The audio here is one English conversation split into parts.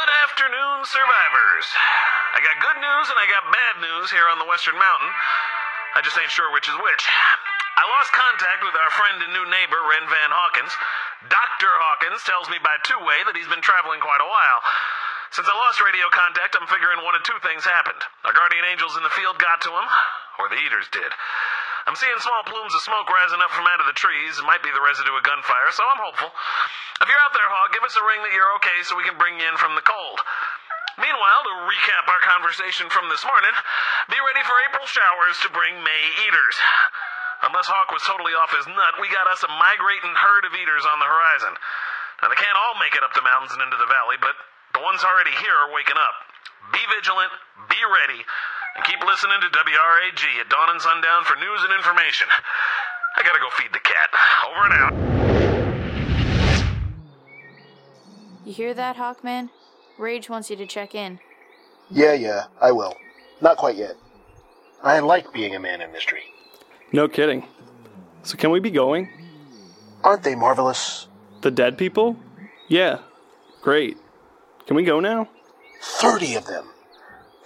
Good afternoon, survivors. I got good news and I got bad news here on the Western Mountain. I just ain't sure which is which. I lost contact with our friend and new neighbor, Ren Van Hawkins. Dr. Hawkins tells me by two way that he's been traveling quite a while. Since I lost radio contact, I'm figuring one of two things happened. Our guardian angels in the field got to him, or the eaters did. I'm seeing small plumes of smoke rising up from out of the trees. It might be the residue of gunfire, so I'm hopeful. If you're out there, Hawk, give us a ring that you're okay so we can bring you in from the cold. Meanwhile, to recap our conversation from this morning, be ready for April showers to bring May eaters. Unless Hawk was totally off his nut, we got us a migrating herd of eaters on the horizon. Now, they can't all make it up the mountains and into the valley, but the ones already here are waking up. Be vigilant, be ready, and keep listening to WRAG at dawn and sundown for news and information. I gotta go feed the cat. Over and out. You hear that, Hawkman? Rage wants you to check in. Yeah, yeah, I will. Not quite yet. I like being a man of mystery. No kidding. So can we be going? Aren't they marvelous? The dead people? Yeah. Great. Can we go now? Thirty of them.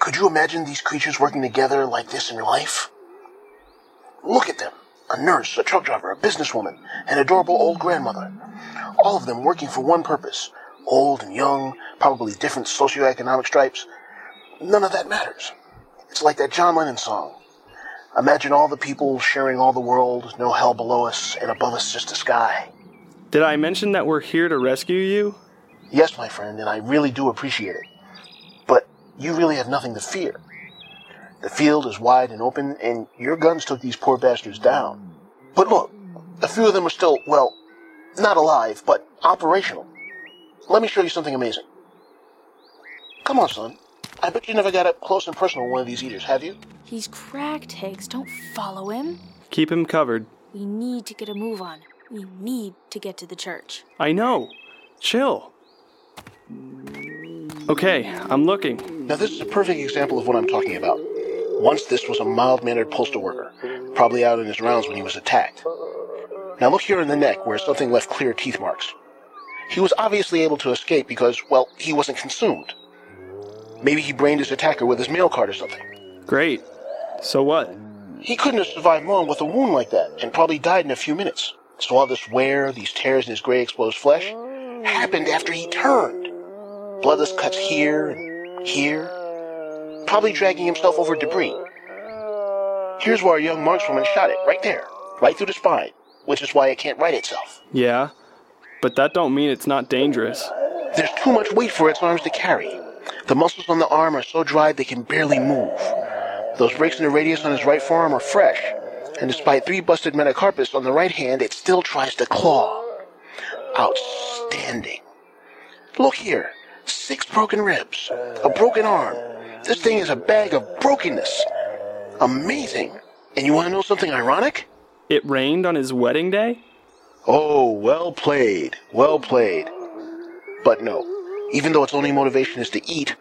Could you imagine these creatures working together like this in your life? Look at them. A nurse, a truck driver, a businesswoman, an adorable old grandmother. All of them working for one purpose. Old and young, probably different socioeconomic stripes. None of that matters. It's like that John Lennon song. Imagine all the people sharing all the world, no hell below us, and above us just the sky. Did I mention that we're here to rescue you? Yes, my friend, and I really do appreciate it. But you really have nothing to fear. The field is wide and open, and your guns took these poor bastards down. But look, a few of them are still, well, not alive, but operational. Let me show you something amazing. Come on, son. I bet you never got up close and personal with one of these eaters, have you? He's cracked, Hicks. Don't follow him. Keep him covered. We need to get a move on. We need to get to the church. I know. Chill. Okay, I'm looking. Now, this is a perfect example of what I'm talking about. Once this was a mild mannered postal worker, probably out in his rounds when he was attacked. Now, look here in the neck where something left clear teeth marks. He was obviously able to escape because, well, he wasn't consumed. Maybe he brained his attacker with his mail card or something. Great. So what? He couldn't have survived long with a wound like that, and probably died in a few minutes. So all this wear, these tears in his gray exposed flesh, happened after he turned. Bloodless cuts here and here, probably dragging himself over debris. Here's where our young markswoman shot it, right there, right through the spine, which is why it can't right itself. Yeah, but that don't mean it's not dangerous. There's too much weight for its arms to carry. The muscles on the arm are so dry they can barely move. Those breaks in the radius on his right forearm are fresh, and despite three busted metacarpus on the right hand, it still tries to claw. Outstanding. Look here. Six broken ribs, a broken arm. This thing is a bag of brokenness. Amazing. And you want to know something ironic? It rained on his wedding day? Oh, well played. Well played. But no. Even though its only motivation is to eat,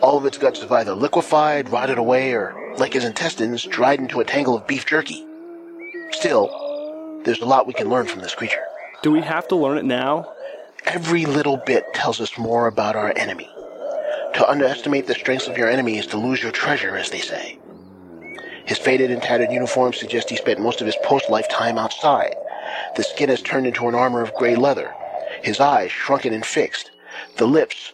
all of its guts have either liquefied, rotted away, or, like his intestines, dried into a tangle of beef jerky. Still, there's a lot we can learn from this creature. Do we have to learn it now? Every little bit tells us more about our enemy. To underestimate the strengths of your enemy is to lose your treasure, as they say. His faded and tattered uniform suggests he spent most of his post-life time outside. The skin has turned into an armor of gray leather. His eyes shrunken and fixed. The lips.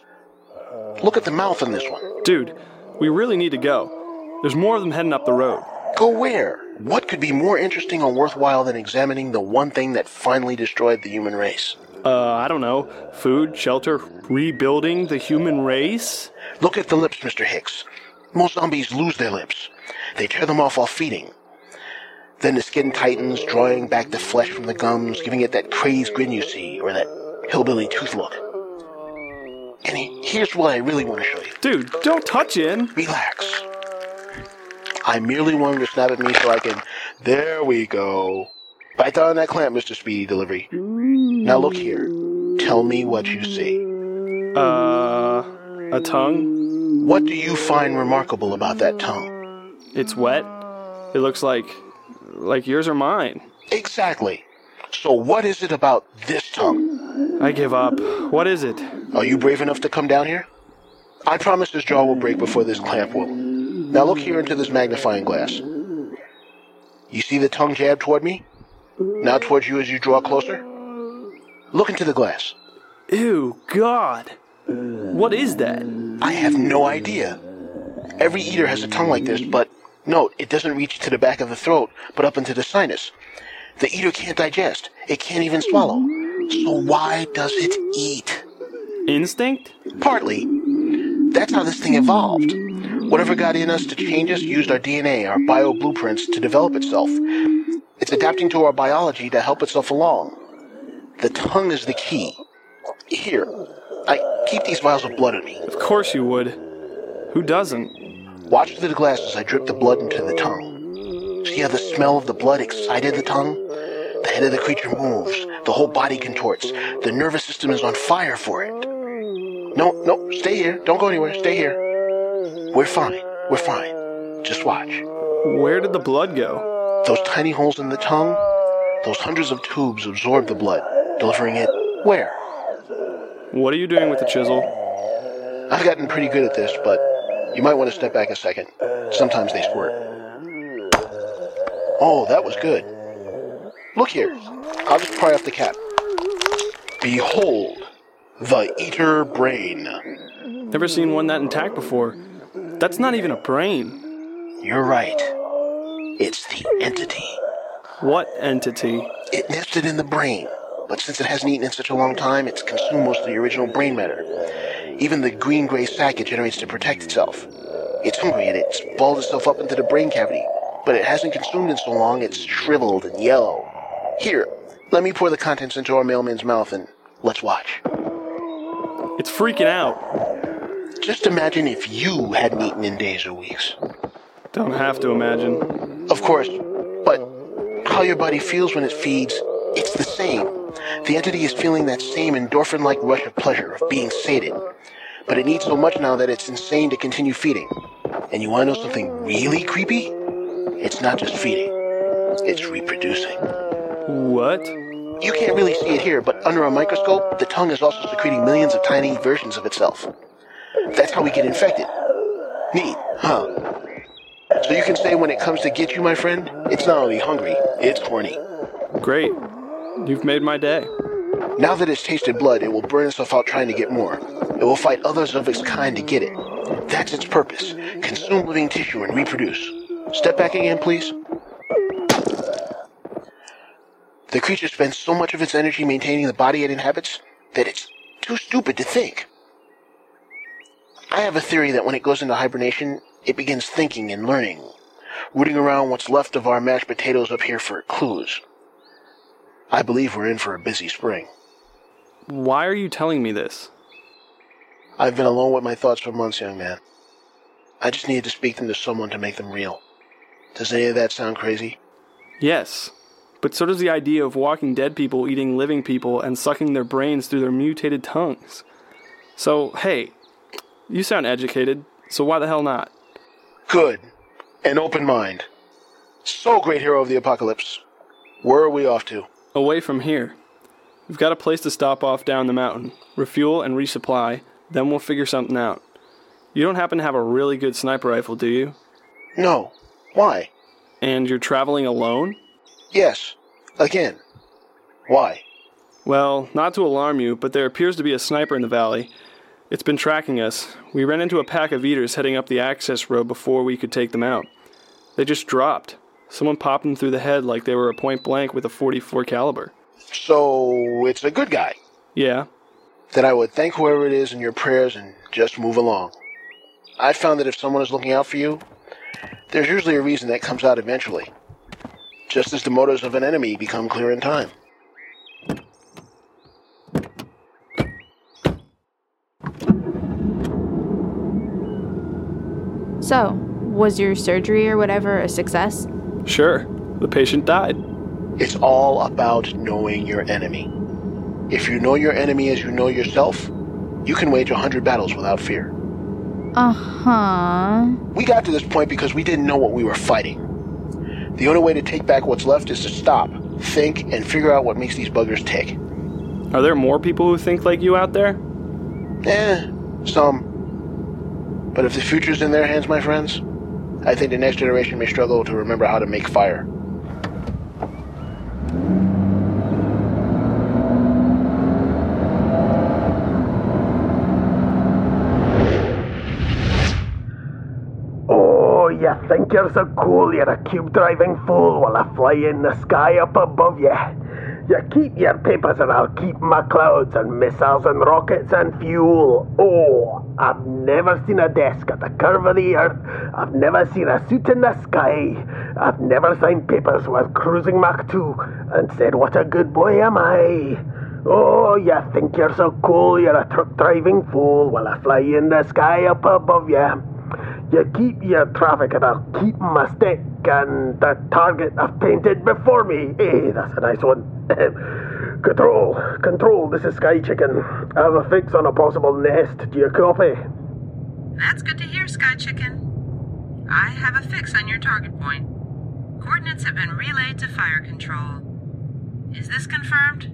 Look at the mouth on this one. Dude, we really need to go. There's more of them heading up the road. Go where? What could be more interesting or worthwhile than examining the one thing that finally destroyed the human race? Uh, I don't know. Food, shelter, rebuilding the human race? Look at the lips, Mr. Hicks. Most zombies lose their lips. They tear them off while feeding. Then the skin tightens, drawing back the flesh from the gums, giving it that crazed grin you see, or that hillbilly tooth look. And he- here's what I really want to show you. Dude, don't touch in. Relax. I merely wanted to snap at me so I can. There we go. Bite down on that clamp, Mr. Speedy Delivery. Now look here. Tell me what you see. Uh, a tongue? What do you find remarkable about that tongue? It's wet. It looks like. like yours or mine. Exactly. So what is it about this tongue? I give up. What is it? Are you brave enough to come down here? I promise this jaw will break before this clamp will. Now look here into this magnifying glass. You see the tongue jab toward me? Now towards you as you draw closer? Look into the glass. Ew, God. What is that? I have no idea. Every eater has a tongue like this, but note, it doesn't reach to the back of the throat, but up into the sinus. The eater can't digest. It can't even swallow. So why does it eat? Instinct? Partly. That's how this thing evolved. Whatever got in us to change us used our DNA, our bio blueprints, to develop itself. It's adapting to our biology to help itself along. The tongue is the key. Here, I keep these vials of blood on me. Of course you would. Who doesn't? Watch through the glass as I drip the blood into the tongue. See how the smell of the blood excited the tongue? The head of the creature moves, the whole body contorts, the nervous system is on fire for it. No, no, stay here. Don't go anywhere. Stay here. We're fine. We're fine. Just watch. Where did the blood go? Those tiny holes in the tongue, those hundreds of tubes absorb the blood, delivering it where? What are you doing with the chisel? I've gotten pretty good at this, but you might want to step back a second. Sometimes they squirt. Oh, that was good. Look here. I'll just pry off the cap. Behold, the eater brain. Never seen one that intact before. That's not even a brain. You're right. It's the entity. What entity? It nested in the brain, but since it hasn't eaten in such a long time, it's consumed most of the original brain matter. Even the green-gray sac it generates to protect itself. It's hungry and it's balled itself up into the brain cavity, but it hasn't consumed in so long it's shriveled and yellow. Here, let me pour the contents into our mailman's mouth and let's watch. It's freaking out. Just imagine if you hadn't eaten in days or weeks. Don't have to imagine. Of course, but how your body feels when it feeds, it's the same. The entity is feeling that same endorphin like rush of pleasure of being sated. But it needs so much now that it's insane to continue feeding. And you want to know something really creepy? It's not just feeding, it's reproducing. What? You can't really see it here, but under a microscope, the tongue is also secreting millions of tiny versions of itself. That's how we get infected. Neat, huh? So you can say when it comes to get you, my friend, it's not only hungry, it's horny. Great. You've made my day. Now that it's tasted blood, it will burn itself out trying to get more. It will fight others of its kind to get it. That's its purpose. Consume living tissue and reproduce. Step back again, please. The creature spends so much of its energy maintaining the body it inhabits that it's too stupid to think. I have a theory that when it goes into hibernation, it begins thinking and learning, rooting around what's left of our mashed potatoes up here for clues. I believe we're in for a busy spring. Why are you telling me this? I've been alone with my thoughts for months, young man. I just needed to speak them to someone to make them real. Does any of that sound crazy? Yes. But so does the idea of walking dead people eating living people and sucking their brains through their mutated tongues. So, hey, you sound educated, so why the hell not? Good. An open mind. So, great hero of the apocalypse. Where are we off to? Away from here. We've got a place to stop off down the mountain, refuel and resupply, then we'll figure something out. You don't happen to have a really good sniper rifle, do you? No. Why? And you're traveling alone? Yes. Again. Why? Well, not to alarm you, but there appears to be a sniper in the valley. It's been tracking us. We ran into a pack of eaters heading up the access road before we could take them out. They just dropped. Someone popped them through the head like they were a point blank with a 44 caliber. So, it's a good guy. Yeah. Then I would thank whoever it is in your prayers and just move along. I've found that if someone is looking out for you, there's usually a reason that comes out eventually. Just as the motives of an enemy become clear in time. So, was your surgery or whatever a success? Sure. The patient died. It's all about knowing your enemy. If you know your enemy as you know yourself, you can wage a hundred battles without fear. Uh huh. We got to this point because we didn't know what we were fighting. The only way to take back what's left is to stop, think, and figure out what makes these buggers tick. Are there more people who think like you out there? Eh, some. But if the future's in their hands, my friends, I think the next generation may struggle to remember how to make fire. Oh, you think you're so cool, you're a cube driving fool while I fly in the sky up above you. You keep your papers and I'll keep my clouds and missiles and rockets and fuel. Oh, I've never seen a desk at the curve of the earth. I've never seen a suit in the sky. I've never signed papers with cruising Mach 2 and said, What a good boy am I. Oh, you think you're so cool, you're a truck driving fool while I fly in the sky up above you. You keep your traffic and I'll keep my stick and the target I've painted before me. Hey, that's a nice one. control, control, this is Sky Chicken. I have a fix on a possible nest. Do you copy? That's good to hear, Sky Chicken. I have a fix on your target point. Coordinates have been relayed to fire control. Is this confirmed?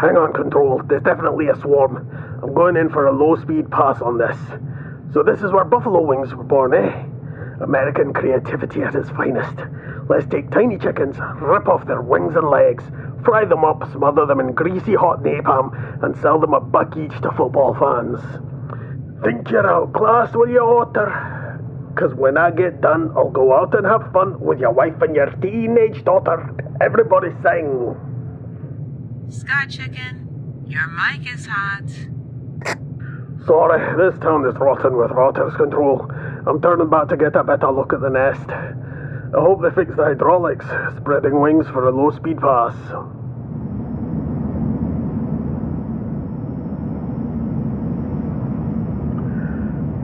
Hang on, Control. There's definitely a swarm. I'm going in for a low speed pass on this. So, this is where buffalo wings were born, eh? American creativity at its finest. Let's take tiny chickens, rip off their wings and legs, fry them up, smother them in greasy hot napalm, and sell them a buck each to football fans. Think you're outclassed, will you, Otter? Because when I get done, I'll go out and have fun with your wife and your teenage daughter. Everybody sing. Sky Chicken, your mic is hot. Sorry, this town is rotten with rotters control. I'm turning back to get a better look at the nest. I hope they fix the hydraulics, spreading wings for a low speed pass.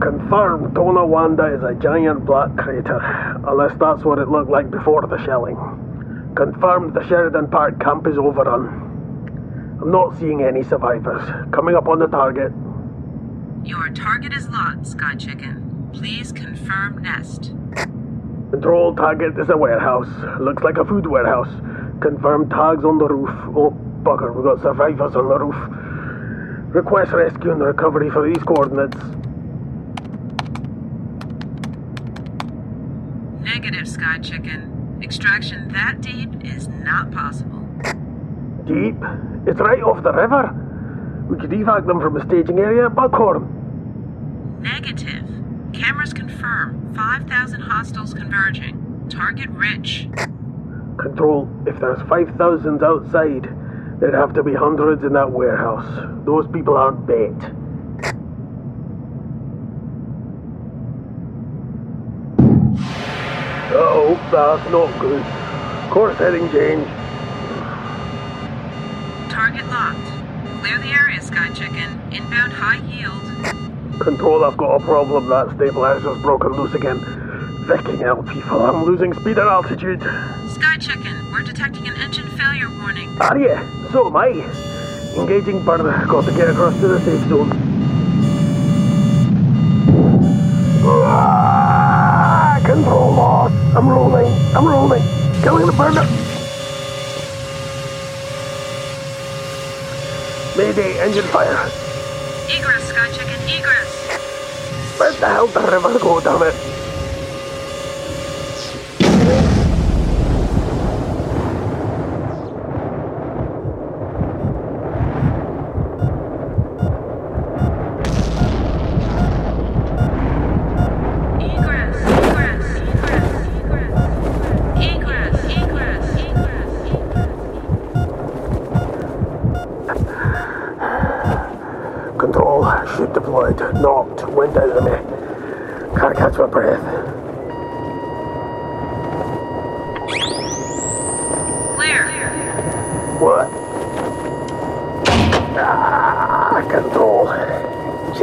Confirmed Tonawanda is a giant black crater, unless that's what it looked like before the shelling. Confirmed the Sheridan Park camp is overrun. I'm not seeing any survivors. Coming up on the target. Your target is locked, Sky Chicken. Please confirm nest. Control target is a warehouse. Looks like a food warehouse. Confirmed tags on the roof. Oh, bugger, we got survivors on the roof. Request rescue and recovery for these coordinates. Negative, Sky Chicken. Extraction that deep is not possible. Deep? It's right off the river. We could evac them from the staging area at Buckhorn. Negative. Cameras confirm 5,000 hostiles converging. Target rich. Control, if there's 5,000 outside, there'd have to be hundreds in that warehouse. Those people aren't bait. Oh, that's not good. Course heading change. Target locked. Sky Chicken. Inbound high yield. Control, I've got a problem. That stabilizer's broken loose again. Fucking hell, people. I'm losing speed and altitude. Sky Chicken, we're detecting an engine failure warning. Are you? So am I. Engaging burner. Got to get across to the safe zone. Ah, control lost. I'm rolling. I'm rolling. Killing the burner. Mayday, engine fire. Egress, Sky Chicken, egress. Where the hell did the river go, damn it?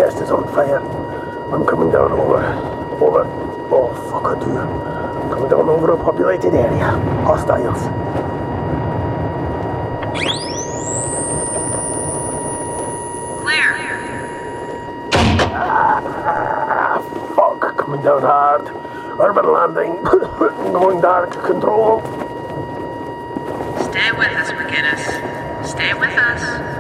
Chest is on fire. I'm coming down over. Over. Oh, fuck, I do. I'm coming down over a populated area. Hostiles. Clear. Ah, fuck, coming down hard. Urban landing. Going dark. Control. Stay with us, McInnes. Stay with us.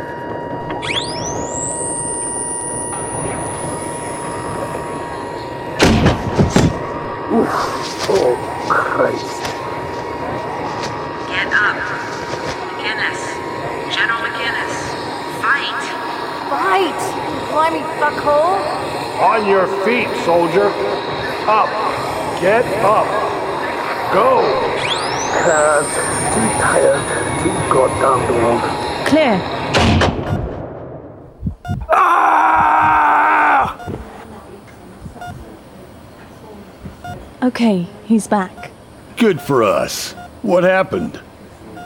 Oh, Christ. Get up. McInnes. General McInnes. Fight. Fight! Blimey fuckhole! On your feet, soldier. Up. Get up. Go. Can't. Too tired. Too goddamn old. Clear. Ah! Okay, he's back. Good for us. What happened?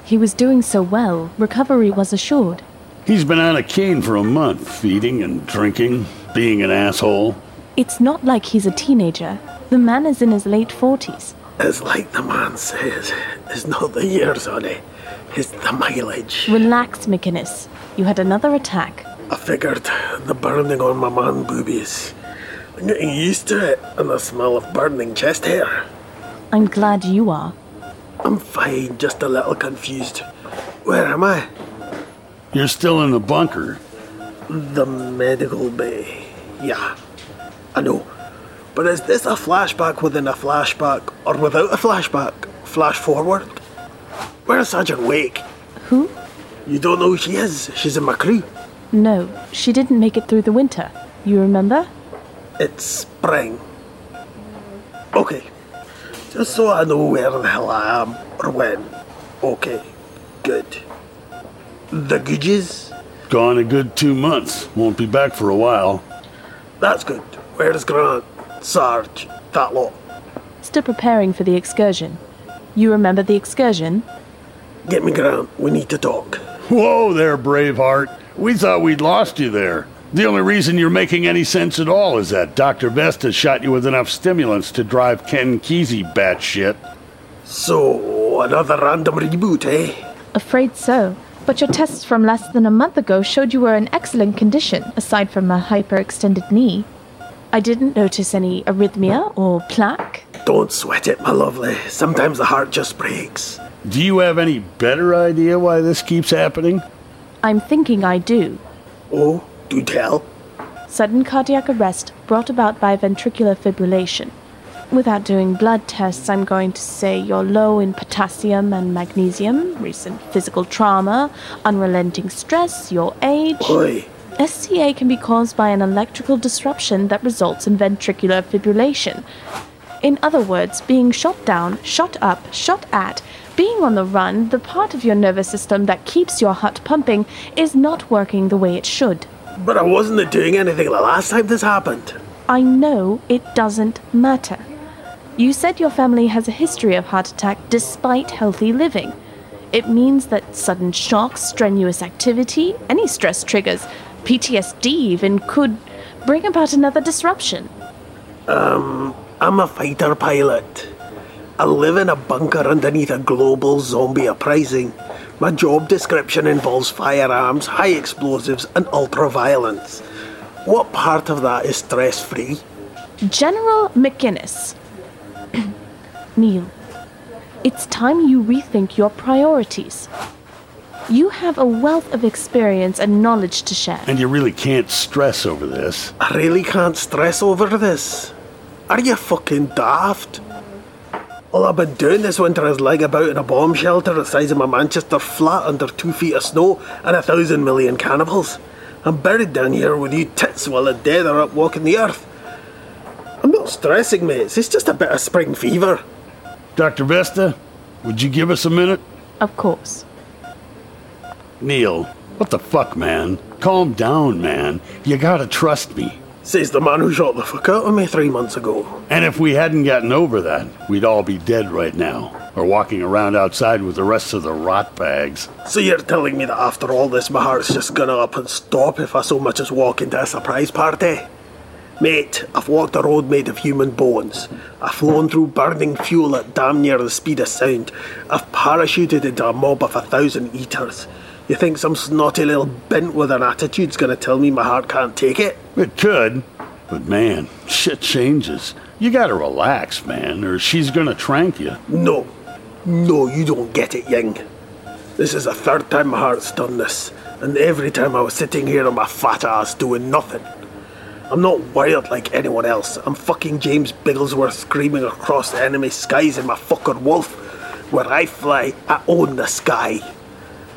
He was doing so well, recovery was assured. He's been on a cane for a month, feeding and drinking, being an asshole. It's not like he's a teenager. The man is in his late 40s. It's like the man says. It's not the years on it. It's the mileage. Relax, McInnes. You had another attack. I figured the burning on my man boobies. I'm getting used to it and the smell of burning chest hair. I'm glad you are. I'm fine, just a little confused. Where am I? You're still in the bunker. The medical bay. Yeah, I know. But is this a flashback within a flashback or without a flashback? Flash forward? Where's Sergeant Wake? Who? You don't know who she is. She's in my crew. No, she didn't make it through the winter. You remember? It's spring. Okay. Just so I know where the hell I am or when. Okay. Good. The Googes? Gone a good two months. Won't be back for a while. That's good. Where's Grant? Sarge? That lot? Still preparing for the excursion. You remember the excursion? Get me Grant. We need to talk. Whoa there, Braveheart. We thought we'd lost you there. The only reason you're making any sense at all is that Dr. Vesta shot you with enough stimulants to drive Ken Kesey batshit. So, another random reboot, eh? Afraid so. But your tests from less than a month ago showed you were in excellent condition, aside from a hyperextended knee. I didn't notice any arrhythmia or plaque. Don't sweat it, my lovely. Sometimes the heart just breaks. Do you have any better idea why this keeps happening? I'm thinking I do. Oh, do tell. Sudden cardiac arrest brought about by ventricular fibrillation. Without doing blood tests, I'm going to say you're low in potassium and magnesium, recent physical trauma, unrelenting stress, your age. Oi, SCA can be caused by an electrical disruption that results in ventricular fibrillation. In other words, being shot down, shot up, shot at, being on the run, the part of your nervous system that keeps your heart pumping is not working the way it should. but I wasn't doing anything the last time this happened. I know it doesn't matter. You said your family has a history of heart attack despite healthy living. It means that sudden shocks, strenuous activity, any stress triggers, PTSD even, could bring about another disruption. Um, I'm a fighter pilot. I live in a bunker underneath a global zombie uprising. My job description involves firearms, high explosives, and ultra violence. What part of that is stress free? General McInnes. Neil, it's time you rethink your priorities. You have a wealth of experience and knowledge to share. And you really can't stress over this. I really can't stress over this. Are you fucking daft? All I've been doing this winter is lying about in a bomb shelter the size of my Manchester flat under two feet of snow and a thousand million cannibals. I'm buried down here with you tits while the dead are up walking the earth. I'm not stressing, mates. It's just a bit of spring fever. Dr. Vesta, would you give us a minute? Of course. Neil, what the fuck, man? Calm down, man. You gotta trust me. Says the man who shot the fuck out of me three months ago. And if we hadn't gotten over that, we'd all be dead right now, or walking around outside with the rest of the rot bags. So you're telling me that after all this, my heart's just gonna up and stop if I so much as walk into a surprise party? Mate, I've walked a road made of human bones. I've flown through burning fuel at damn near the speed of sound. I've parachuted into a mob of a thousand eaters. You think some snotty little bint with an attitude's gonna tell me my heart can't take it? It could, but man, shit changes. You gotta relax, man, or she's gonna trank you. No. No, you don't get it, Ying. This is the third time my heart's done this, and every time I was sitting here on my fat ass doing nothing. I'm not wired like anyone else. I'm fucking James Bigglesworth screaming across the enemy skies in my Focke-Wulf. Where I fly, I own the sky.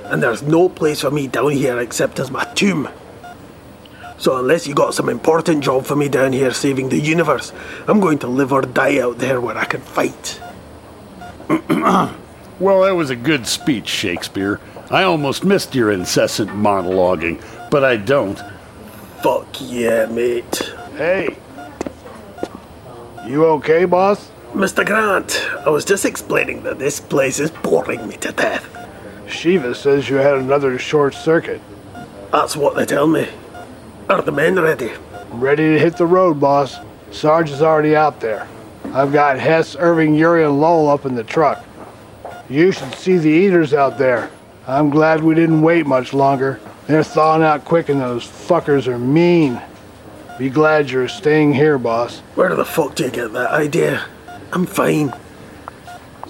And there's no place for me down here except as my tomb. So unless you got some important job for me down here saving the universe, I'm going to live or die out there where I can fight. Well, that was a good speech, Shakespeare. I almost missed your incessant monologuing, but I don't. Fuck yeah, mate. Hey. You okay, boss? Mr. Grant, I was just explaining that this place is boring me to death. Shiva says you had another short circuit. That's what they tell me. Are the men ready? Ready to hit the road, boss. Sarge is already out there. I've got Hess, Irving, Yuri, and Lowell up in the truck. You should see the eaters out there. I'm glad we didn't wait much longer. They're thawing out quick and those fuckers are mean. Be glad you're staying here, boss. Where the fuck do you get that idea? I'm fine.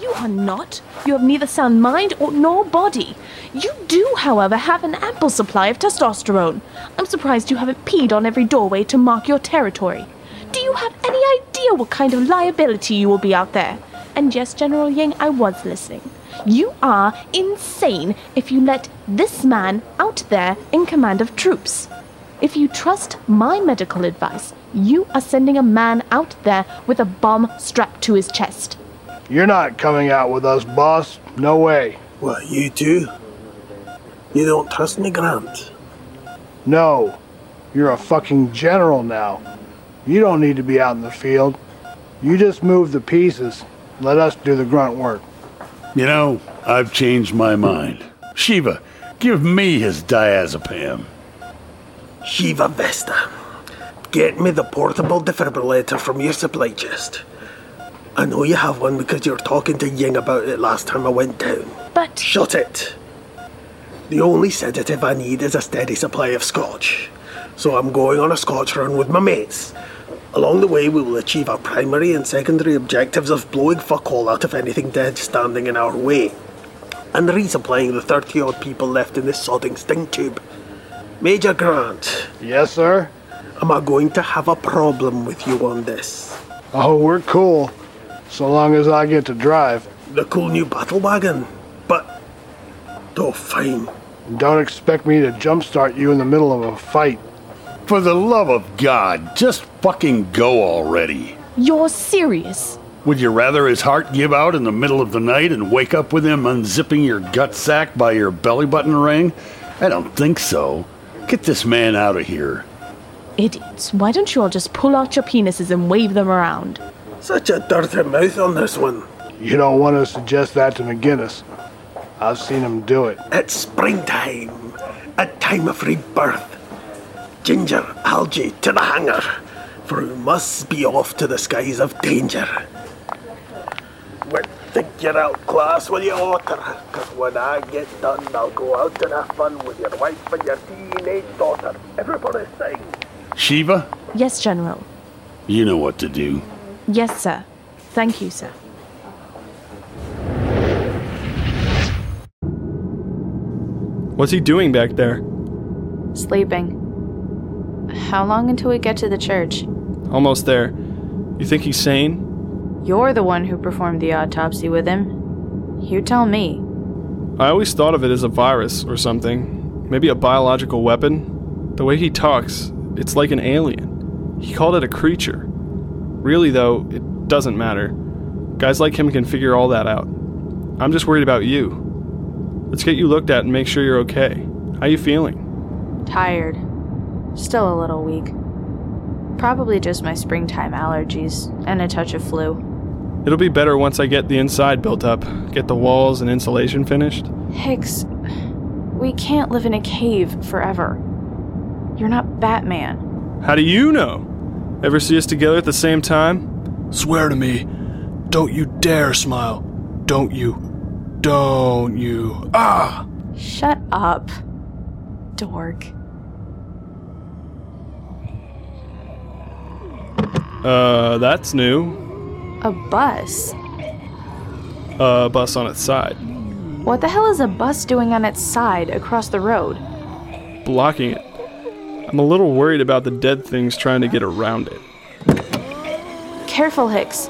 You are not. You have neither sound mind or nor body. You do, however, have an ample supply of testosterone. I'm surprised you haven't peed on every doorway to mark your territory. Do you have any idea what kind of liability you will be out there? And yes, General Ying, I was listening. You are insane if you let this man out there in command of troops. If you trust my medical advice, you are sending a man out there with a bomb strapped to his chest. You're not coming out with us, boss. No way. What, you too? You don't trust me, Grant? No. You're a fucking general now. You don't need to be out in the field. You just move the pieces. Let us do the grunt work. You know, I've changed my mind. Shiva, give me his diazepam. Shiva Vesta. Get me the portable defibrillator from your supply chest. I know you have one because you were talking to Ying about it last time I went down. But Shut it! The only sedative I need is a steady supply of scotch. So I'm going on a scotch run with my mates. Along the way, we will achieve our primary and secondary objectives of blowing fuck all out of anything dead standing in our way, and resupplying the 30 odd people left in this sodding stink tube. Major Grant, Yes, sir? am I going to have a problem with you on this? Oh, we're cool. So long as I get to drive. The cool new battle wagon? But. Oh, fine. Don't expect me to jumpstart you in the middle of a fight. For the love of God, just fucking go already. you're serious. Would you rather his heart give out in the middle of the night and wake up with him unzipping your gut sack by your belly button ring? I don't think so. Get this man out of here. Idiots. Why don't you all just pull out your penises and wave them around? Such a dirty mouth on this one. You don't want to suggest that to McInnes. I've seen him do it. It's springtime, a time of rebirth. Ginger, Algy, to the hangar, for we must be off to the skies of danger. Well, think you're outclassed with your otter, cause when I get done, I'll go out and have fun with your wife and your teenage daughter. Everybody sing. Shiva, Yes, General. you know what to do. Yes, sir. Thank you, sir. What's he doing back there? Sleeping. How long until we get to the church? Almost there. You think he's sane? You're the one who performed the autopsy with him. You tell me. I always thought of it as a virus or something. Maybe a biological weapon. The way he talks, it's like an alien. He called it a creature. Really, though, it doesn't matter. Guys like him can figure all that out. I'm just worried about you. Let's get you looked at and make sure you're okay. How are you feeling? Tired. Still a little weak. Probably just my springtime allergies and a touch of flu. It'll be better once I get the inside built up, get the walls and insulation finished. Hicks, we can't live in a cave forever. You're not Batman. How do you know? Ever see us together at the same time? Swear to me. Don't you dare smile. Don't you. Don't you. Ah! Shut up, dork. Uh, that's new. A bus? A bus on its side. What the hell is a bus doing on its side across the road? Blocking it. I'm a little worried about the dead things trying to get around it. Careful, Hicks.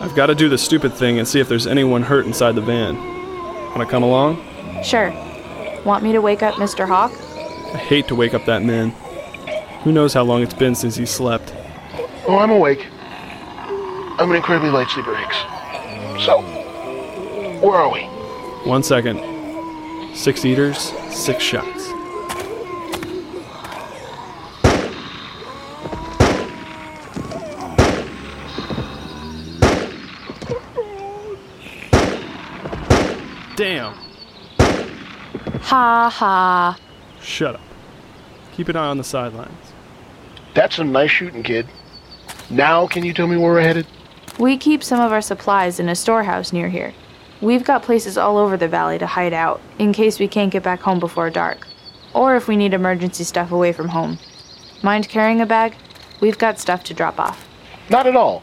I've got to do the stupid thing and see if there's anyone hurt inside the van. Want to come along? Sure. Want me to wake up Mr. Hawk? I hate to wake up that man. Who knows how long it's been since he slept? Oh, I'm awake. I'm an incredibly light sleeper, Hicks. So, where are we? One second. Six eaters, six shots. Damn. Ha ha. Shut up. Keep an eye on the sidelines. That's some nice shooting, kid. Now, can you tell me where we're headed? We keep some of our supplies in a storehouse near here. We've got places all over the valley to hide out, in case we can't get back home before dark. Or if we need emergency stuff away from home. Mind carrying a bag? We've got stuff to drop off. Not at all.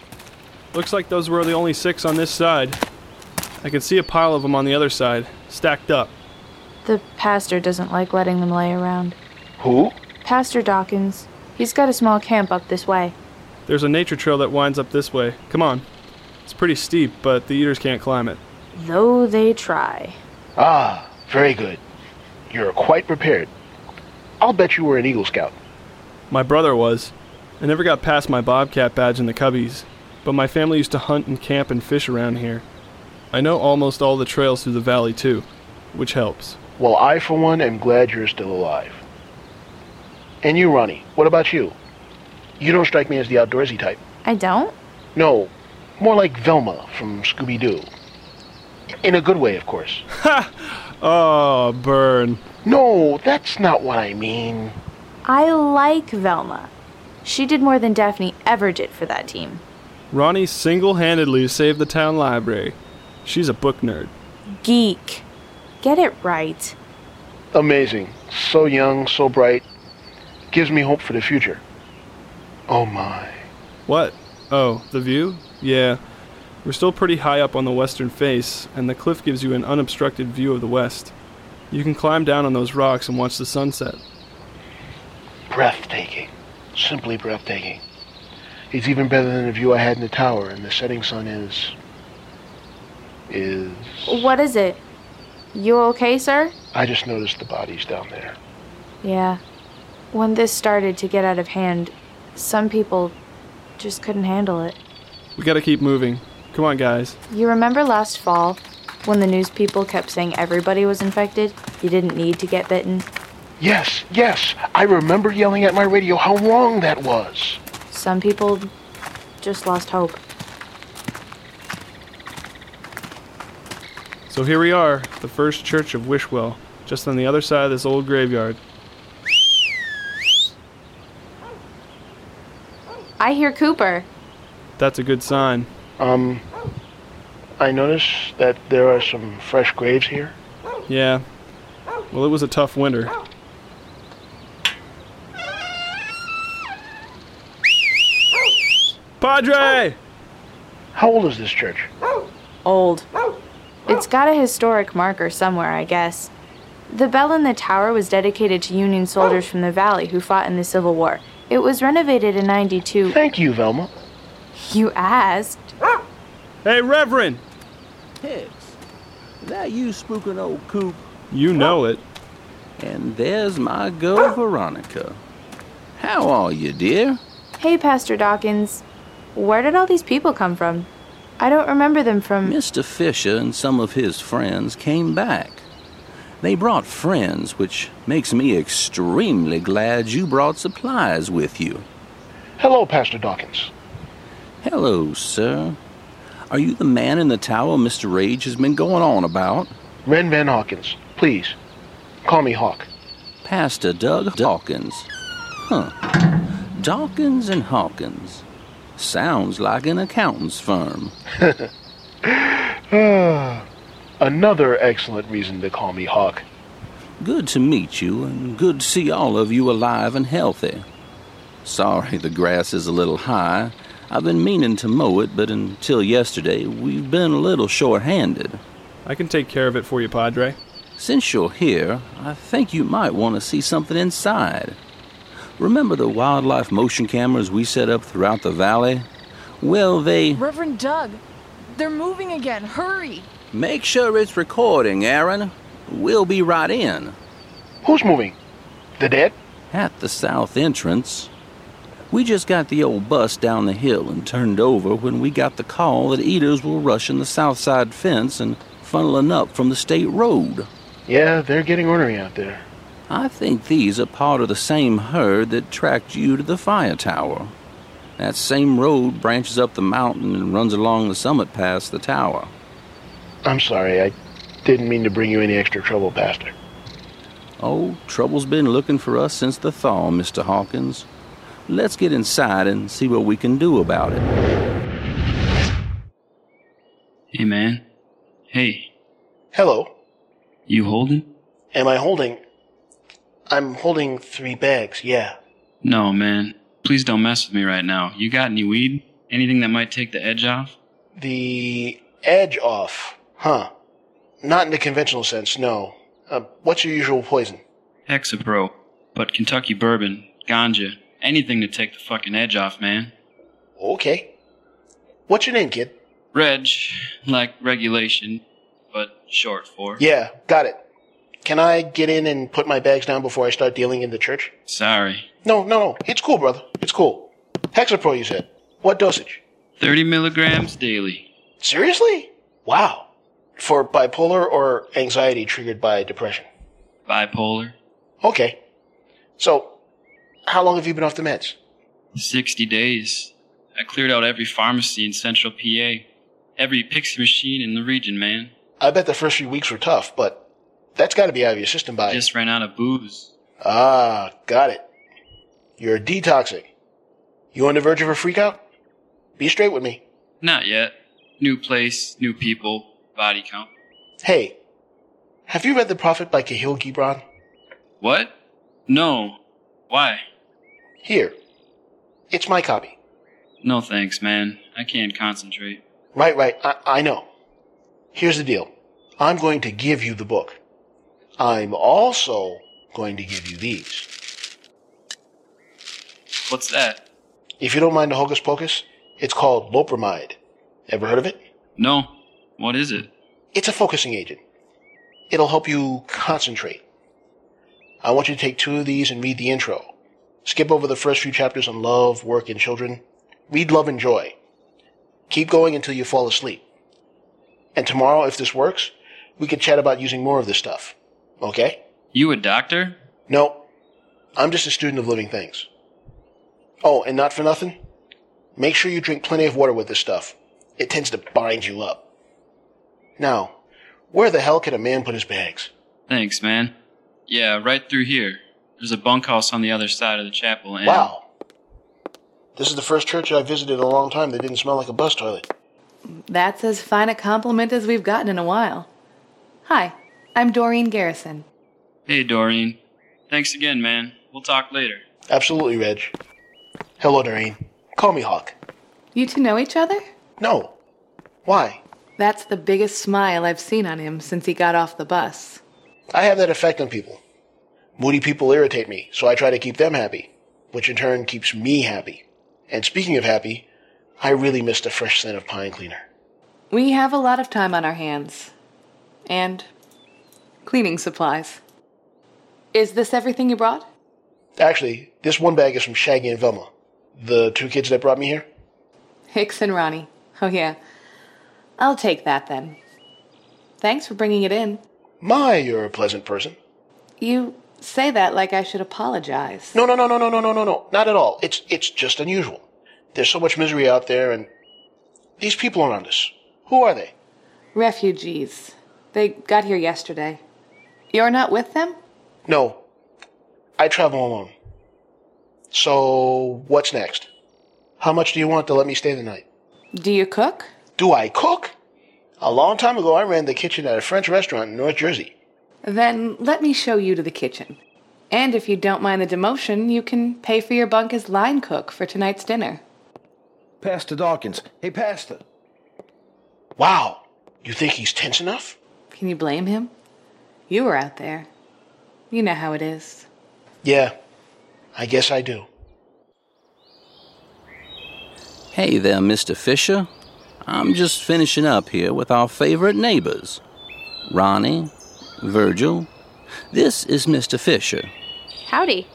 Looks like those were the only six on this side. I can see a pile of them on the other side, stacked up. The pastor doesn't like letting them lay around. Who? Pastor Dawkins. He's got a small camp up this way. There's a nature trail that winds up this way. Come on. It's pretty steep, but the eaters can't climb it. Though they try. Ah, very good. You're quite prepared. I'll bet you were an Eagle Scout. My brother was. I never got past my Bobcat badge in the Cubbies, but my family used to hunt and camp and fish around here. I know almost all the trails through the valley, too, which helps. Well, I, for one, am glad you're still alive. And you, Ronni, what about you? You don't strike me as the outdoorsy type. I don't? No, more like Velma from Scooby Doo. In a good way, of course. Oh, burn. No, that's not what I mean. I like Velma. She did more than Daphne ever did for that team. Ronni single handedly saved the town library. She's a book nerd. Geek. Get it right. Amazing. So young, so bright. Gives me hope for the future. Oh my. What? Oh, the view? Yeah. We're still pretty high up on the western face, and the cliff gives you an unobstructed view of the west. You can climb down on those rocks and watch the sunset. Breathtaking. Simply breathtaking. It's even better than the view I had in the tower, and the setting sun is. is. What is it? You okay, sir? I just noticed the bodies down there. Yeah. When this started to get out of hand, some people just couldn't handle it. We gotta keep moving. Come on, guys. You remember last fall when the news people kept saying everybody was infected? You didn't need to get bitten? Yes, yes, I remember yelling at my radio how wrong that was. Some people just lost hope. So here we are, the first church of Wishwell, just on the other side of this old graveyard. I hear Cooper. That's a good sign. Um, I noticed that there are some fresh graves here. Yeah. Well, it was a tough winter. Padre! How old is this church? Old. It's got a historic marker somewhere, I guess. The bell in the tower was dedicated to Union soldiers from the valley who fought in the Civil War. It was renovated in 92. Thank you, Velma. You asked. Hey, Reverend! Hicks, that you spooking old coop? You know it. And there's my girl Veronica. How are you, dear? Hey, Pastor Dawkins. Where did all these people come from? I don't remember them from. Mr. Fisher and some of his friends came back. They brought friends, which makes me extremely glad you brought supplies with you. Hello, Pastor Dawkins. Hello, sir. Are you the man in the tower Mr. Rage has been going on about? Ren Van Hawkins, please. Call me Hawk. Pastor Doug Dawkins. Huh. Dawkins and Hawkins. Sounds like an accountant's firm. Ah. Another excellent reason to call me Hawk. Good to meet you, and good to see all of you alive and healthy. Sorry the grass is a little high. I've been meaning to mow it, but until yesterday, we've been a little short handed. I can take care of it for you, Padre. Since you're here, I think you might want to see something inside. Remember the wildlife motion cameras we set up throughout the valley? Well, they. Reverend Doug, they're moving again. Hurry! Make sure it's recording, Aaron. We'll be right in. Who's moving? The dead? At the south entrance. We just got the old bus down the hill and turned over when we got the call that eaters were rushing the south side fence and funneling up from the state road. Yeah, they're getting ornery out there. I think these are part of the same herd that tracked you to the fire tower. That same road branches up the mountain and runs along the summit past the tower. I'm sorry, I didn't mean to bring you any extra trouble, Pastor. Oh, trouble's been looking for us since the thaw, Mr. Hawkins. Let's get inside and see what we can do about it. Hey, man. Hey, Hello. you holding? Am I holding? I'm holding three bags, yeah. No, man. Please don't mess with me right now. You got any weed? Anything that might take the edge off? The edge off, huh? Not in the conventional sense, no. Uh, what's your usual poison? Lexapro. But Kentucky bourbon, ganja, anything to take the fucking edge off, man. Okay. What's your name, kid? Reg, like regulation, but short for. Yeah, got it. Can I get in and put my bags down before I start dealing in the church? Sorry. No, no, no. It's cool, brother. It's cool. Lexapro, you said. What dosage? 30 milligrams daily. Seriously? Wow. For bipolar or anxiety triggered by depression? Bipolar. Okay. So, how long have you been off the meds? 60 days. I cleared out every pharmacy in central PA. Every Pyxis machine in the region, man. I bet the first few weeks were tough, but that's got to be out of your system by. Just ran out of booze. Ah, got it. You're detoxing. You on the verge of a freakout? Be straight with me. Not yet. New place, new people, body count. Hey, have you read The Prophet by Kahlil Gibran? What? No. Why? Here. It's my copy. No thanks, man. I can't concentrate. Right, right. I, I know. Here's the deal. I'm going to give you the book. I'm also going to give you these. What's that? If you don't mind the hocus pocus, it's called Loperamide. Ever heard of it? No. What is it? It's a focusing agent. It'll help you concentrate. I want you to take two of these and read the intro. Skip over the first few chapters on love, work, and children. Read Love and Joy. Keep going until you fall asleep. And tomorrow, if this works, we can chat about using more of this stuff. Okay? You a doctor? No. I'm just a student of living things. Oh, and not for nothing, make sure you drink plenty of water with this stuff. It tends to bind you up. Now, where the hell can a man put his bags? Thanks, man. Yeah, right through here. There's a bunkhouse on the other side of the chapel, and. Wow. This is the first church I've visited in a long time that didn't smell like a bus toilet. That's as fine a compliment as we've gotten in a while. Hi, I'm Doreen Garrison. Hey, Doreen. Thanks again, man. We'll talk later. Absolutely, Reg. Hello, Doreen. Call me Hawk. You two know each other? No. Why? That's the biggest smile I've seen on him since he got off the bus. I have that effect on people. Moody people irritate me, so I try to keep them happy, which in turn keeps me happy. And speaking of happy, I really missed a fresh scent of pine cleaner. We have a lot of time on our hands. And cleaning supplies. Is this everything you brought? Actually, this one bag is from Shaggy and Velma, the two kids that brought me here. Hicks and Ronni. Oh, yeah. I'll take that then. Thanks for bringing it in. My, you're a pleasant person. You say that like I should apologize. No, no, no, no, no, no, no, no, no. Not at all. It's it's just unusual. There's so much misery out there, and these people around us. Who are they? Refugees. They got here yesterday. You're not with them? No, I travel alone. So, what's next? How much do you want to let me stay the night? Do you cook? Do I cook? A long time ago, I ran the kitchen at a French restaurant in North Jersey. Then let me show you to the kitchen. And if you don't mind the demotion, you can pay for your bunk as line cook for tonight's dinner. Pastor Dawkins. Hey, Pastor. Wow, you think he's tense enough? Can you blame him? You were out there. You know how it is. Yeah, I guess I do. Hey there, Mr. Fisher. I'm just finishing up here with our favorite neighbors Ronni, Virgil. This is Mr. Fisher. Howdy.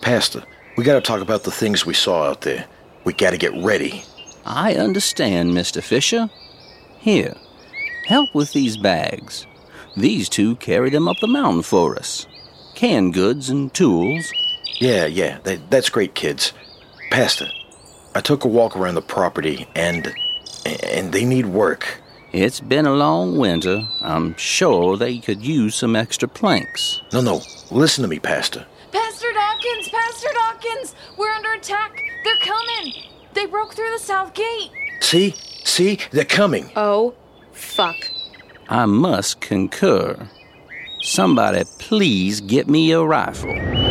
Pastor, we gotta talk about the things we saw out there. We gotta get ready. I understand, Mr. Fisher. Here, help with these bags. These two carried them up the mountain for us. Canned goods and tools. Yeah, yeah, that, that's great, kids. Pastor, I took a walk around the property and. And they need work. It's been a long winter. I'm sure they could use some extra planks. No, no, listen to me, Pastor. Pastor Dawkins! Pastor Dawkins! We're under attack! They're coming! They broke through the south gate! See? See? They're coming. Oh, fuck. I must concur. Somebody please get me a rifle.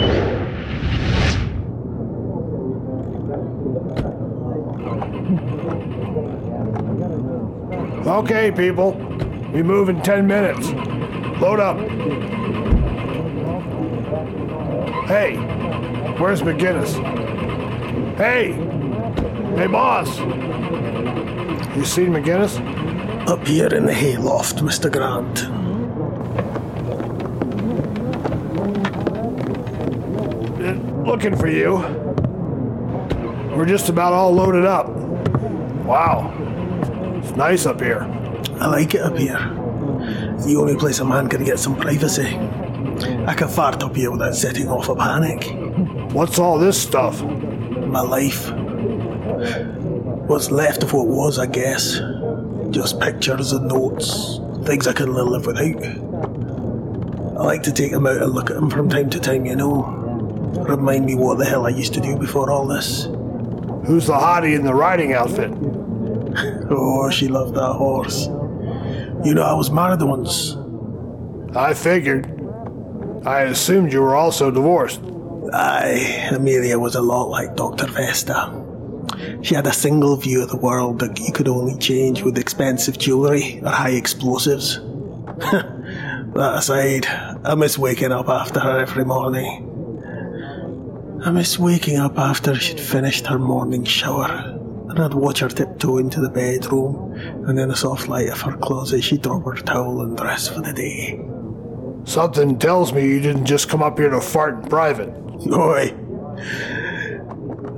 Okay, people. We move in 10 minutes. Load up. Hey, where's McInnes? Hey! Hey, boss! You seen McInnes? Up here in the hayloft, Mr. Grant. Looking for you. We're just about all loaded up. Wow. It's nice up here. I like it up here. It's the only place a man can get some privacy. I can fart up here without setting off a panic. What's all this stuff? My life. What's left of what was, I guess. Just pictures and notes. Things I couldn't live without. I like to take them out and look at them from time to time, you know. Remind me what the hell I used to do before all this. Who's the hottie in the riding outfit? Oh, she loved that horse. You know, I was married once. I figured. I assumed you were also divorced. Aye, Amelia was a lot like Dr. Vesta. She had a single view of the world that you could only change with expensive jewellery or high explosives. that aside, I miss waking up after her every morning. I miss waking up after she'd finished her morning shower, and I'd watch her tiptoe into the bedroom, and in the soft light of her closet, she'd drop her towel and dress for the day. Something tells me you didn't just come up here to fart in private. Oi.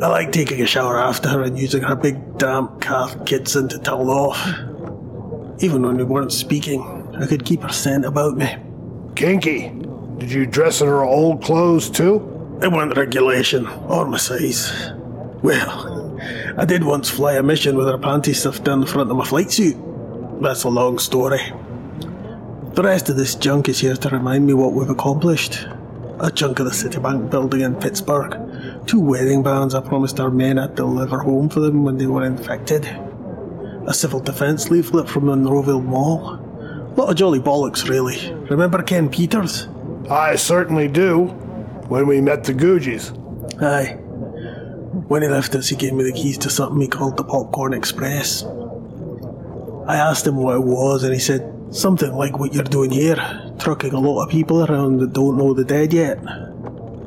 I like taking a shower after her and using her big damp Cath Kidston to towel off. Even when we weren't speaking, I could keep her scent about me. Kinky. Did you dress in her old clothes too? It weren't regulation or my size. Well, I did once fly a mission with her panties stuffed down the front of my flight suit. That's a long story. The rest of this junk is here to remind me what we've accomplished. A chunk of the Citibank building in Pittsburgh, two wedding bands I promised our men I'd deliver home for them when they were infected, a civil defence leaflet from Monroeville Mall. A lot of jolly bollocks, really. Remember Ken Peters? I certainly do. When we met the Googies. Aye. When he left us, he gave me the keys to something he called the Popcorn Express. I asked him what it was, and he said, Something like what you're doing here, trucking a lot of people around that don't know the dead yet.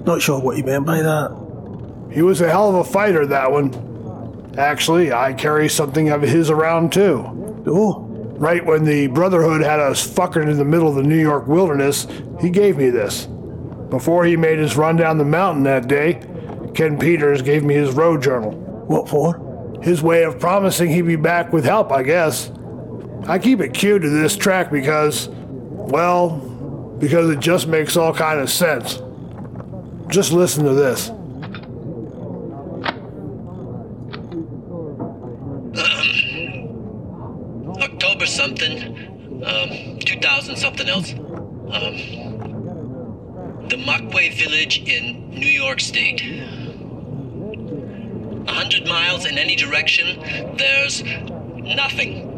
Not sure what he meant by that. He was a hell of a fighter, that one. Actually, I carry something of his around too. Oh? Right when the Brotherhood had us fucking in the middle of the New York wilderness, he gave me this. Before he made his run down the mountain that day, Ken Peters gave me his road journal. What for? His way of promising he'd be back with help, I guess. I keep it queued to this track because, well, because it just makes all kind of sense. Just listen to this. October something, um, 2000 something else. Um, the Muckway Village in New York State. A hundred miles in any direction, there's nothing.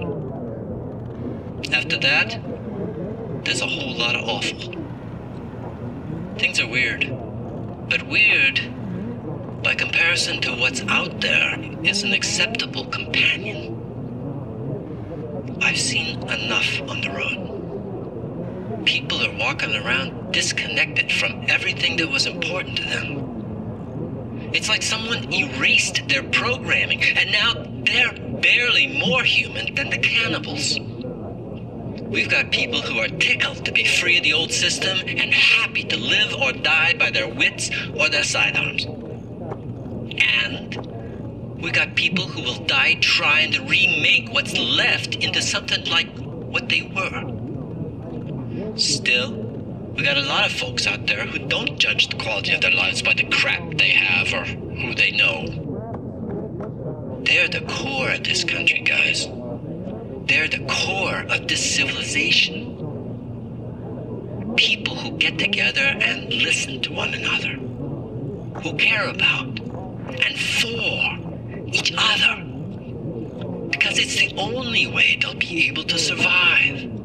After that, there's a whole lot of awful. Things are weird. But weird, by comparison to what's out there, is an acceptable companion. I've seen enough on the road. People are walking around disconnected from everything that was important to them. It's like someone erased their programming, and now they're barely more human than the cannibals. We've got people who are tickled to be free of the old system and happy to live or die by their wits or their sidearms. And we got people who will die trying to remake what's left into something like what they were. Still, we got a lot of folks out there who don't judge the quality of their lives by the crap they have or who they know. They're the core of this country, guys. They're the core of this civilization. People who get together and listen to one another, who care about and for each other. Because it's the only way they'll be able to survive.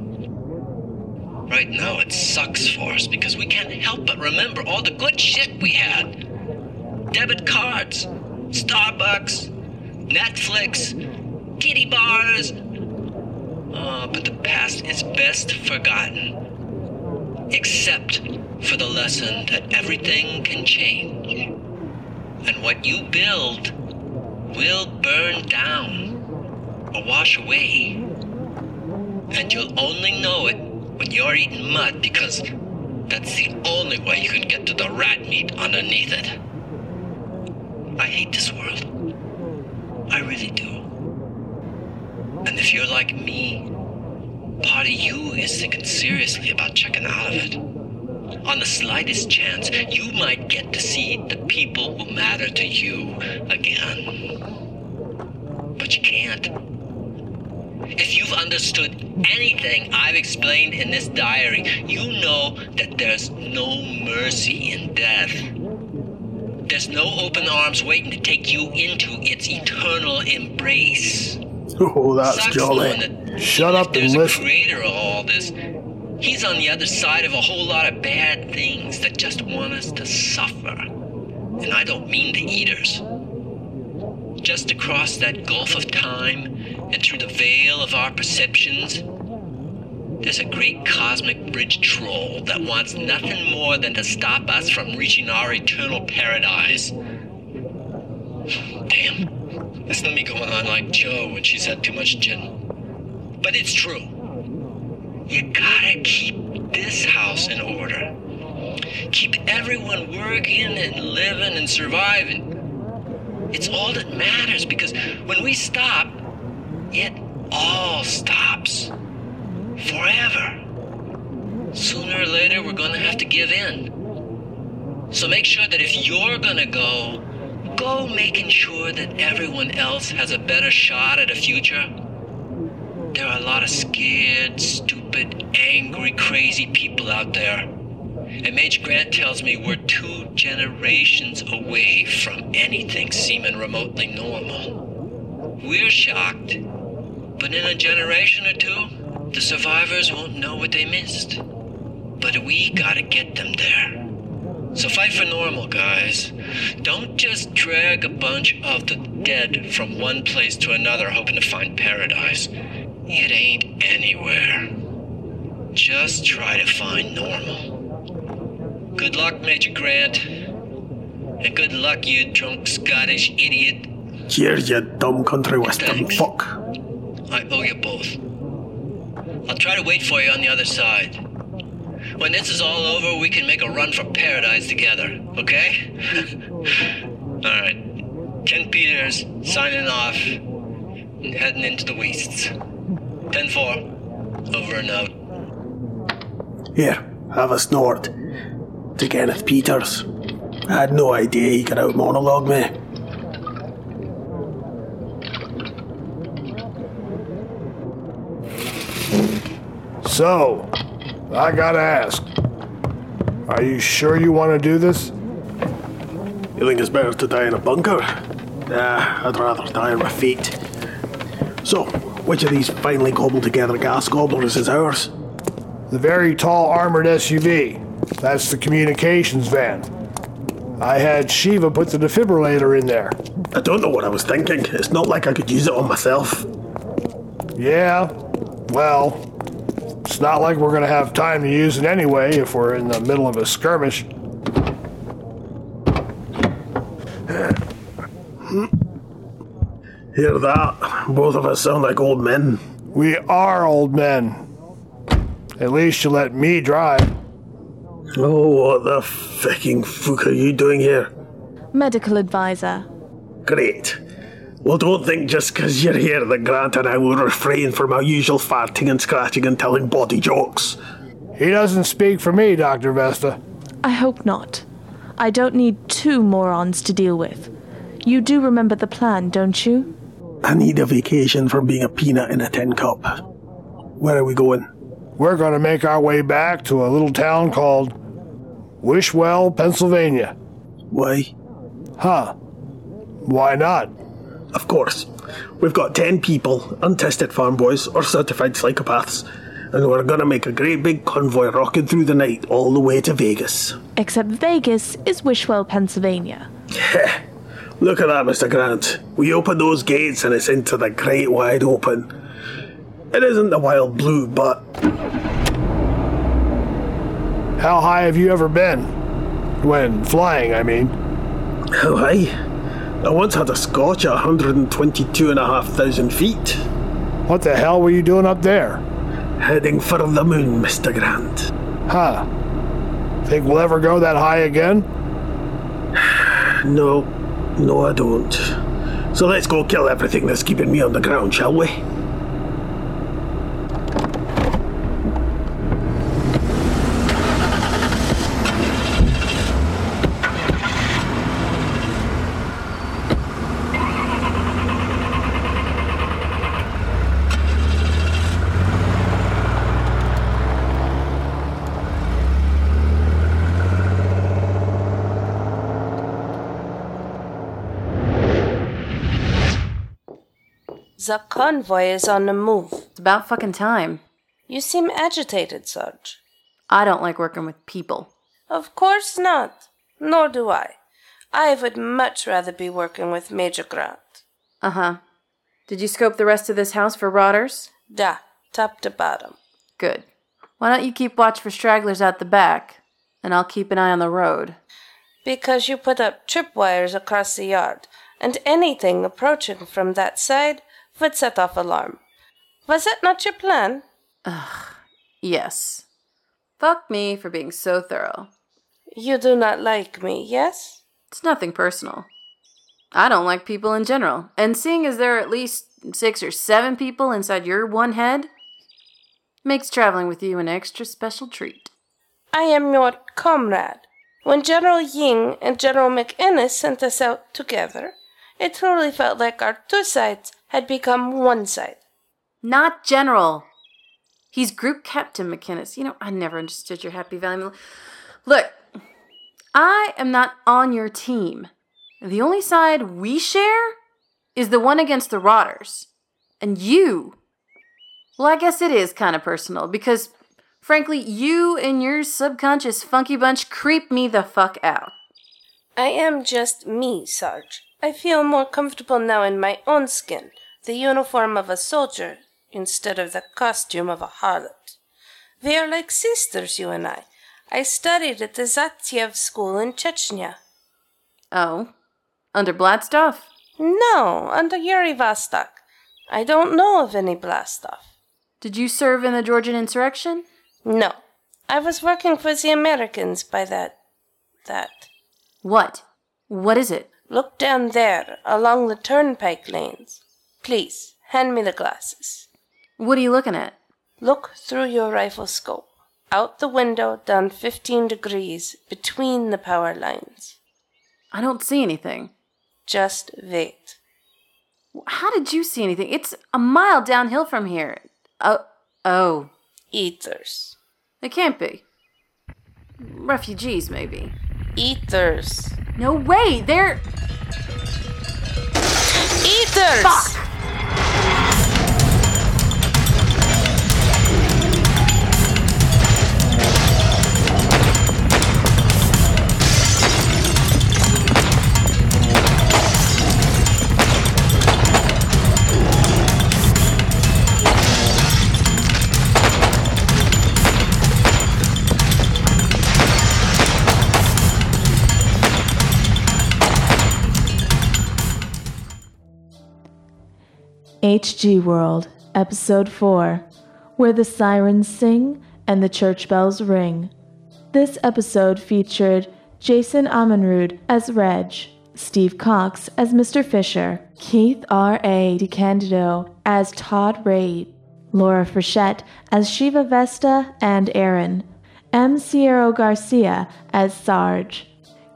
Right now, it sucks for us because we can't help but remember all the good shit we had debit cards, Starbucks, Netflix, kitty bars. Oh, but the past is best forgotten. Except for the lesson that everything can change. And what you build will burn down or wash away. And you'll only know it when you're eating mud because that's the only way you can get to the rat meat underneath it. I hate this world. I really do. And if you're like me, part of you is thinking seriously about checking out of it. On the slightest chance, you might get to see the people who matter to you again. But you can't. If you've understood anything I've explained in this diary, you know that there's no mercy in death. There's no open arms waiting to take you into its eternal embrace. Oh, that's Sucks jolly. that Shut up and There's a listen. creator of all this. He's on the other side of a whole lot of bad things that just want us to suffer. And I don't mean the eaters. Just across that gulf of time and through the veil of our perceptions, there's a great cosmic bridge troll that wants nothing more than to stop us from reaching our eternal paradise. Damn. This let me go on like Jo when she's had too much gin. But it's true. You gotta keep this house in order. Keep everyone working and living and surviving. It's all that matters because when we stop, it all stops. Forever. Sooner or later, we're gonna have to give in. So make sure that if you're gonna go, go making sure that everyone else has a better shot at a future. There are a lot of scared, stupid, angry, crazy people out there. And Major Grant tells me we're two generations away from anything seeming remotely normal. We're shocked, but in a generation or two, the survivors won't know what they missed. But we gotta get them there. So fight for normal, guys. Don't just drag a bunch of the dead from one place to another hoping to find paradise. It ain't anywhere. Just try to find normal. Good luck, Major Grant. And good luck, you drunk Scottish idiot. Cheers, you dumb country western fuck. I owe you both. I'll try to wait for you on the other side. When this is all over, we can make a run for paradise together, okay? Alright. Ken Peters, signing off. And heading into the wastes. 10 4. Over and out. Here, have a snort. To Kenneth Peters. I had no idea he could out monologue me. So, I gotta ask. Are you sure you want to do this? You think it's better to die in a bunker? Nah, I'd rather die on my feet. So, which of these finely cobbled together gas gobblers is ours? The very tall armored SUV. That's the communications van. I had Shiva put the defibrillator in there. I don't know what I was thinking. It's not like I could use it on myself. Yeah, well, it's not like we're gonna have time to use it anyway if we're in the middle of a skirmish. Hear that? Both of us sound like old men. We are old men. At least you let me drive. Oh, what the fucking fuck are you doing here? Medical advisor. Great. Well, don't think just 'cause you're here that Grant and I will refrain from our usual farting and scratching and telling body jokes. He doesn't speak for me, Dr. Vesta. I hope not. I don't need two morons to deal with. You do remember the plan, don't you? I need a vacation from being a peanut in a tin cup. Where are we going? We're going to make our way back to a little town called Wishwell, Pennsylvania. Why? Huh. Why not? Of course. We've got ten people, untested farm boys or certified psychopaths, and we're gonna make a great big convoy rocking through the night all the way to Vegas. Except Vegas is Wishwell, Pennsylvania. Look at that, Mr. Grant. We open those gates and it's into the great wide open. It isn't the wild blue, but How high have you ever been? When flying, I mean. how high? I once had a Scotch at 122,500 feet. What the hell were you doing up there? Heading for the moon, Mr. Grant. Huh. Think we'll ever go that high again? No, no, I don't. So let's go kill everything that's keeping me on the ground, shall we? The convoy is on the move. It's about fucking time. You seem agitated, Sarge. I don't like working with people. Of course not. Nor do I. I would much rather be working with Major Grant. Uh huh. Did you scope the rest of this house for rotters? Da, top to bottom. Good. Why don't you keep watch for stragglers out the back, and I'll keep an eye on the road. Because you put up tripwires across the yard, and anything approaching from that side would set off alarm. Was that not your plan? Ugh. Yes. Fuck me for being so thorough. You do not like me, yes? It's nothing personal. I don't like people in general, and seeing as there are at least six or seven people inside your one head makes traveling with you an extra special treat. I am your comrade. When General Ying and General McInnes sent us out together, it truly felt like our two sides had become one side. Not general. He's group captain, McInnes. You know, I never understood your Happy Valley. Look, I am not on your team. The only side we share is the one against the Rotters. And you. Well, I guess it is kind of personal because, frankly, you and your subconscious funky bunch creep me the fuck out. I am just me, Sarge. I feel more comfortable now in my own skin, the uniform of a soldier, instead of the costume of a harlot. We are like sisters, you and I. I studied at the Zatyev school in Chechnya. Oh, under Bladstov? No, under Yuri Vostok. I don't know of any Blastov. Did you serve in the Georgian insurrection? No. I was working for the Americans by that. that. What? What is it? Look down there, along the turnpike lanes. Please, hand me the glasses. What are you looking at? Look through your rifle scope. Out the window, down 15 degrees, between the power lines. I don't see anything. Just wait. How did you see anything? It's a mile downhill from here. Oh, oh. Eaters. It can't be. Refugees, maybe. Eaters. No way! They're. Eaters! Fuck! HG World, Episode 4 Where the Sirens Sing and the Church Bells Ring. This episode featured Jason Amonrud as Reg, Steve Cox as Mr. Fisher, Keith R.A. DeCandido as Todd Rage, Laura Frechette as Shiva Vesta and Aaron, M. Sieiro Garcia as Sarge,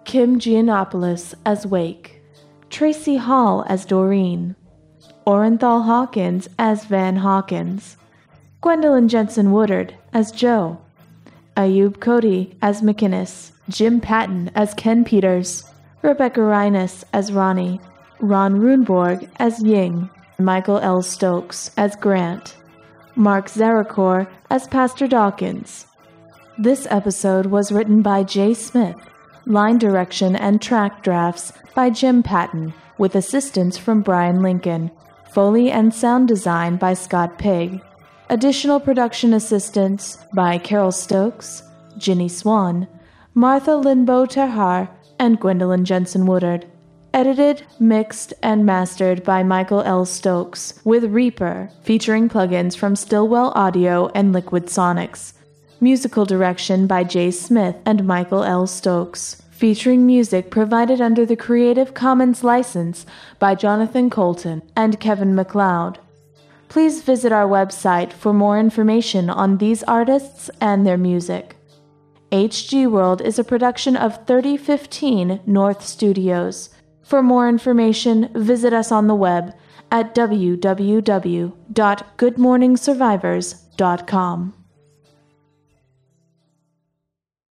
Kim Gianopoulos as Wake, Tracy Hall as Doreen, Orenthal Hawkins as Van Hawkins, Gwendolyn Jensen Woodard as Jo, Ayoub Khote as McInnes, Jim Patton as Ken Peters, Rebecca Rinas as Ronni, Ron Runeborg as Ying, Michael L. Stokes as Grant, Mark Zaricor as Pastor Dawkins. This episode was written by Jay Smith, line direction and track drafts by Jim Patton, with assistance from Bryan Lincoln, Foley and sound design by Scott Pigg. Additional production assistance by Carole Stokes, Ginny Swann, Martha Linbo Terhaar, and Gwendolyn Jensen Woodard. Edited, mixed, and mastered by Michael L. Stokes, with Reaper, featuring plugins from Stillwell Audio and Liquid Sonics. Musical direction by Jay Smith and Michael L. Stokes, featuring music provided under the Creative Commons license by Jonathan Coulton and Kevin MacLeod. Please visit our website for more information on these artists and their music. HG World is a production of 3015 North Studios. For more information, visit us on the web at www.goodmorningsurvivors.com.